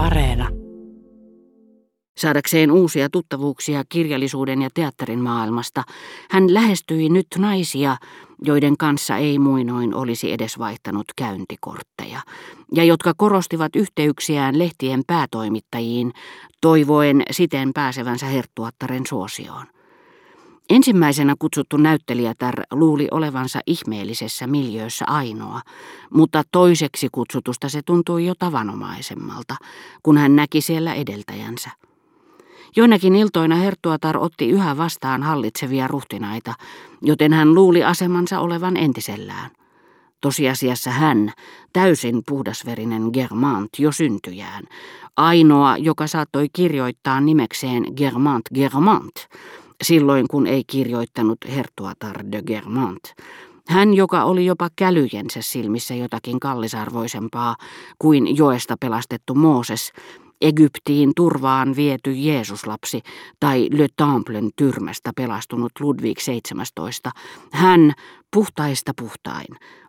Areena. Saadakseen uusia tuttavuuksia kirjallisuuden ja teatterin maailmasta, hän lähestyi nyt naisia, joiden kanssa ei muinoin olisi edes vaihtanut käyntikortteja, ja jotka korostivat yhteyksiään lehtien päätoimittajiin, toivoen siten pääsevänsä herttuattaren suosioon. Ensimmäisenä kutsuttu näyttelijätär luuli olevansa ihmeellisessä miljöössä ainoa, mutta toiseksi kutsutusta se tuntui jo tavanomaisemmalta, kun hän näki siellä edeltäjänsä. Joinakin iltoina Herttuatar otti yhä vastaan hallitsevia ruhtinaita, joten hän luuli asemansa olevan entisellään. Tosiasiassa hän, täysin puhdasverinen Germant jo syntyjään, ainoa, joka saattoi kirjoittaa nimekseen Germant Germant, silloin kun ei kirjoittanut Hertuatar de Germant. Hän, joka oli jopa kälyjensä silmissä jotakin kallisarvoisempaa kuin joesta pelastettu Mooses, Egyptiin turvaan viety Jeesuslapsi tai Le Templen tyrmästä pelastunut Ludwig 17. Hän, puhtaista puhtain,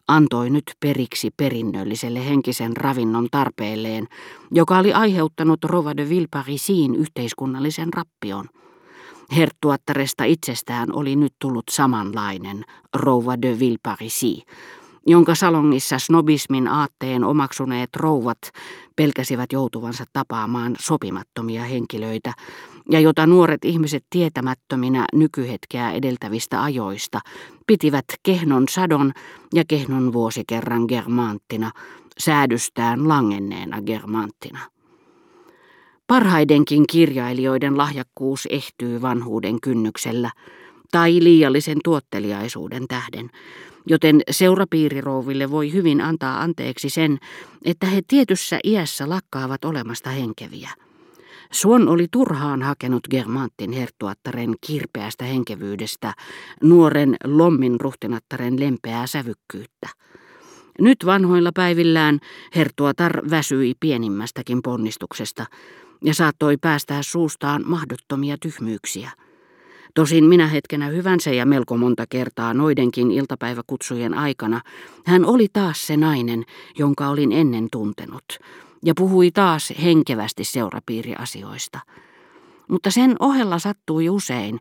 antoi nyt periksi perinnölliselle henkisen ravinnon tarpeelleen, joka oli aiheuttanut Rova de Villeparisin yhteiskunnallisen rappion. Herttuattaresta itsestään oli nyt tullut samanlainen rouva de Villeparisi, jonka salongissa snobismin aatteen omaksuneet rouvat pelkäsivät joutuvansa tapaamaan sopimattomia henkilöitä, ja jota nuoret ihmiset tietämättöminä nykyhetkeä edeltävistä ajoista pitivät kehnon sadon ja kehnon vuosikerran germanttina, säädystään langenneena germanttina. Parhaidenkin kirjailijoiden lahjakkuus ehtyy vanhuuden kynnyksellä tai liiallisen tuotteliaisuuden tähden, joten seurapiirirouville voi hyvin antaa anteeksi sen, että he tietyssä iässä lakkaavat olemasta henkeviä. Suon oli turhaan hakenut Germantin herttuattaren kirpeästä henkevyydestä, nuoren Lommin ruhtinattaren lempeää sävykkyyttä. Nyt vanhoilla päivillään herttuatar väsyi pienimmästäkin ponnistuksesta ja saattoi päästää suustaan mahdottomia tyhmyyksiä. Tosin minä hetkenä hyvänsä ja melko monta kertaa noidenkin iltapäiväkutsujen aikana hän oli taas se nainen, jonka olin ennen tuntenut, ja puhui taas henkevästi seurapiiriasioista. Mutta sen ohella sattui usein,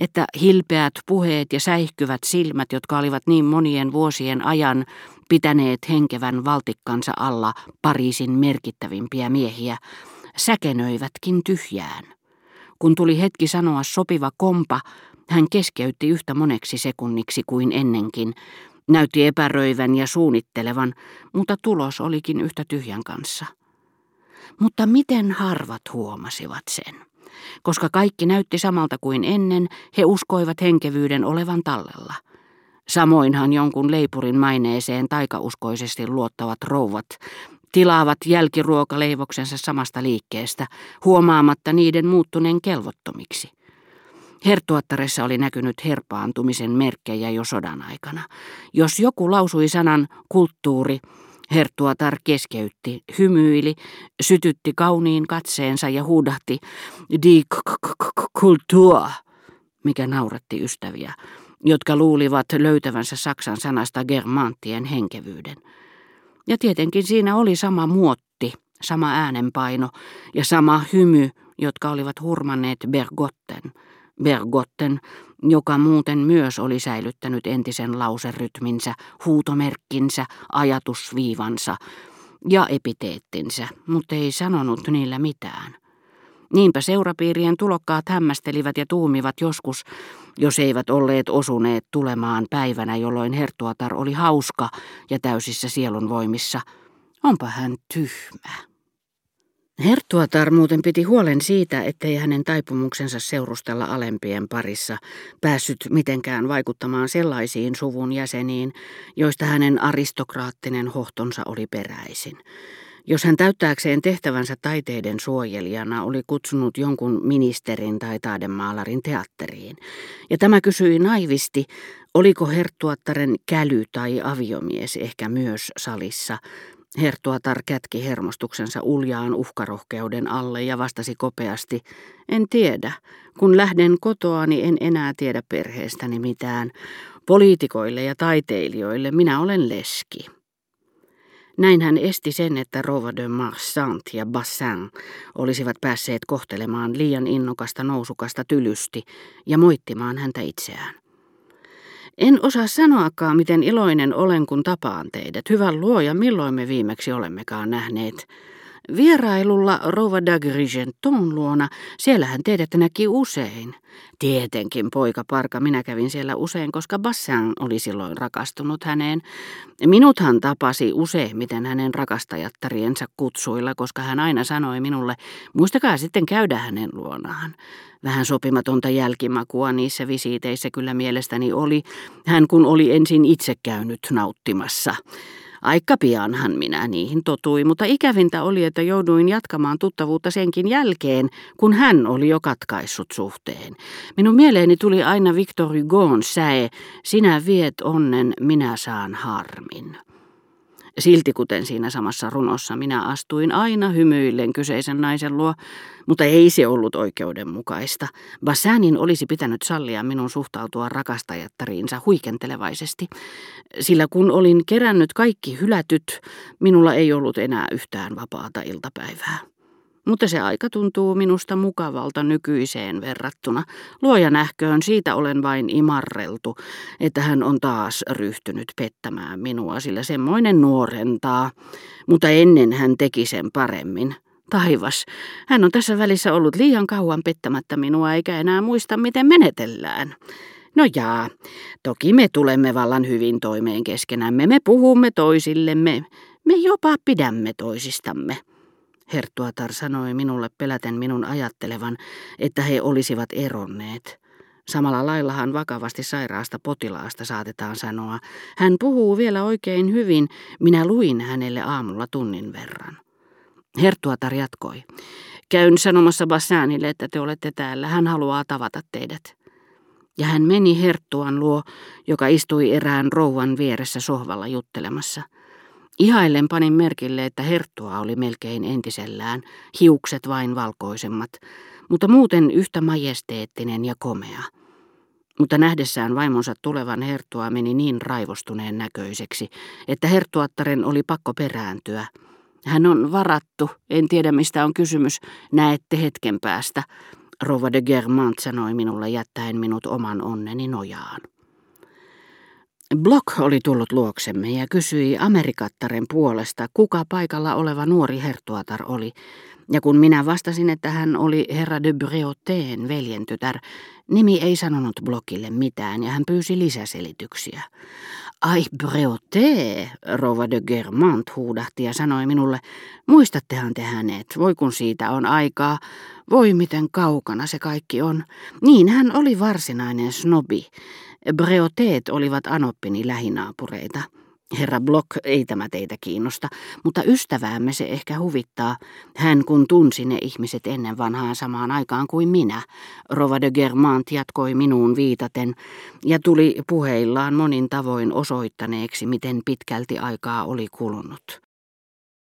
että hilpeät puheet ja säihkyvät silmät, jotka olivat niin monien vuosien ajan pitäneet henkevän valtikkansa alla Pariisin merkittävimpiä miehiä, säkenöivätkin tyhjään. Kun tuli hetki sanoa sopiva kompa, hän keskeytti yhtä moneksi sekunniksi kuin ennenkin, näytti epäröivän ja suunnittelevan, mutta tulos olikin yhtä tyhjän kanssa. Mutta miten harvat huomasivat sen? Koska kaikki näytti samalta kuin ennen, he uskoivat henkevyyden olevan tallella. Samoinhan jonkun leipurin maineeseen taikauskoisesti luottavat rouvat tilaavat jälkiruokaleivoksensa samasta liikkeestä, huomaamatta niiden muuttuneen kelvottomiksi. Hertuattaressa oli näkynyt herpaantumisen merkkejä jo sodan aikana. Jos joku lausui sanan kulttuuri, Herttuatar keskeytti, hymyili, sytytti kauniin katseensa ja huudahti di kultua, mikä nauratti ystäviä, jotka luulivat löytävänsä Saksan sanasta germanttien henkevyyden. Ja tietenkin siinä oli sama muotti, sama äänenpaino ja sama hymy, jotka olivat hurmanneet Bergotten. Bergotten, joka muuten myös oli säilyttänyt entisen lauserytminsä, huutomerkkinsä, ajatusviivansa ja epiteettinsä, mutta ei sanonut niillä mitään. Niinpä seurapiirien tulokkaat hämmästelivät ja tuumivat joskus, jos eivät olleet osuneet tulemaan päivänä, jolloin Hertuatar oli hauska ja täysissä sielunvoimissa. Onpa hän tyhmä. Hertuatar muuten piti huolen siitä, ettei hänen taipumuksensa seurustella alempien parissa päässyt mitenkään vaikuttamaan sellaisiin suvun jäseniin, joista hänen aristokraattinen hohtonsa oli peräisin. Jos hän täyttääkseen tehtävänsä taiteiden suojelijana oli kutsunut jonkun ministerin tai taidemaalarin teatteriin, ja tämä kysyi naivisti, oliko Herttuattaren käly tai aviomies ehkä myös salissa, Herttuatar kätki hermostuksensa uljaan uhkarohkeuden alle ja vastasi kopeasti, en tiedä, kun lähden kotoani en enää tiedä perheestäni mitään. Poliitikoille ja taiteilijoille minä olen leski. Näin hän esti sen, että Rova de Marsant ja Bassin olisivat päässeet kohtelemaan liian innokasta nousukasta tylysti ja moittimaan häntä itseään. En osaa sanoakaan, miten iloinen olen, kun tapaan teidät. Hyvä luoja, milloin me viimeksi olemmekaan nähneet. Vierailulla Rova d'Agrigenton luona, siellähän teidät näki usein. Tietenkin, poika Parka, minä kävin siellä usein, koska Bassan oli silloin rakastunut häneen. Minuthan tapasi useimmiten hänen rakastajattariensa kutsuilla, koska hän aina sanoi minulle, muistakaa sitten käydä hänen luonaan. Vähän sopimatonta jälkimakua niissä visiiteissä kyllä mielestäni oli, hän kun oli ensin itse käynyt nauttimassa. Aika pianhan minä niihin totui, mutta ikävintä oli, että jouduin jatkamaan tuttavuutta senkin jälkeen, kun hän oli jo katkaissut suhteen. Minun mieleeni tuli aina Victor Hugon säe, sinä viet onnen, minä saan harmin. Silti kuten siinä samassa runossa minä astuin aina hymyillen kyseisen naisen luo, mutta ei se ollut oikeudenmukaista. Bassanin olisi pitänyt sallia minun suhtautua rakastajattariinsa huikentelevaisesti, sillä kun olin kerännyt kaikki hylätyt, minulla ei ollut enää yhtään vapaata iltapäivää. Mutta se aika tuntuu minusta mukavalta nykyiseen verrattuna. Luoja nähköön, siitä olen vain imarreltu, että hän on taas ryhtynyt pettämään minua, sillä semmoinen nuorentaa. Mutta ennen hän teki sen paremmin. Taivas, hän on tässä välissä ollut liian kauan pettämättä minua, eikä enää muista, miten menetellään. No jaa, toki me tulemme vallan hyvin toimeen keskenämme, me puhumme toisillemme, me jopa pidämme toisistamme. Herttuatar sanoi minulle peläten minun ajattelevan, että he olisivat eronneet. Samalla laillahan vakavasti sairaasta potilaasta saatetaan sanoa. Hän puhuu vielä oikein hyvin, minä luin hänelle aamulla tunnin verran. Herttuatar jatkoi. Käyn sanomassa Bassanille, että te olette täällä. Hän haluaa tavata teidät. Ja hän meni Herttuan luo, joka istui erään rouvan vieressä sohvalla juttelemassa. Ihaillen panin merkille, että Herttua oli melkein entisellään, hiukset vain valkoisemmat, mutta muuten yhtä majesteettinen ja komea. Mutta nähdessään vaimonsa tulevan Herttua meni niin raivostuneen näköiseksi, että Herttuattaren oli pakko perääntyä. Hän on varattu, en tiedä mistä on kysymys, näette hetken päästä, Rova de Germant sanoi minulle jättäen minut oman onneni nojaan. Block oli tullut luoksemme ja kysyi Amerikattaren puolesta, kuka paikalla oleva nuori hertuatar oli. Ja kun minä vastasin, että hän oli herra de Breauteen veljentytär, nimi ei sanonut Blockille mitään ja hän pyysi lisäselityksiä. Ai Breauté, rouva de Germant huudahti ja sanoi minulle, muistattehan te hänet, voi kun siitä on aikaa, voi miten kaukana se kaikki on. Niin hän oli varsinainen snobi. Breoteet olivat Anoppini lähinaapureita. Herra Block, ei tämä teitä kiinnosta, mutta ystäväämme se ehkä huvittaa. Hän kun tunsi ne ihmiset ennen vanhaan samaan aikaan kuin minä, Rova de Germant jatkoi minuun viitaten ja tuli puheillaan monin tavoin osoittaneeksi, miten pitkälti aikaa oli kulunut.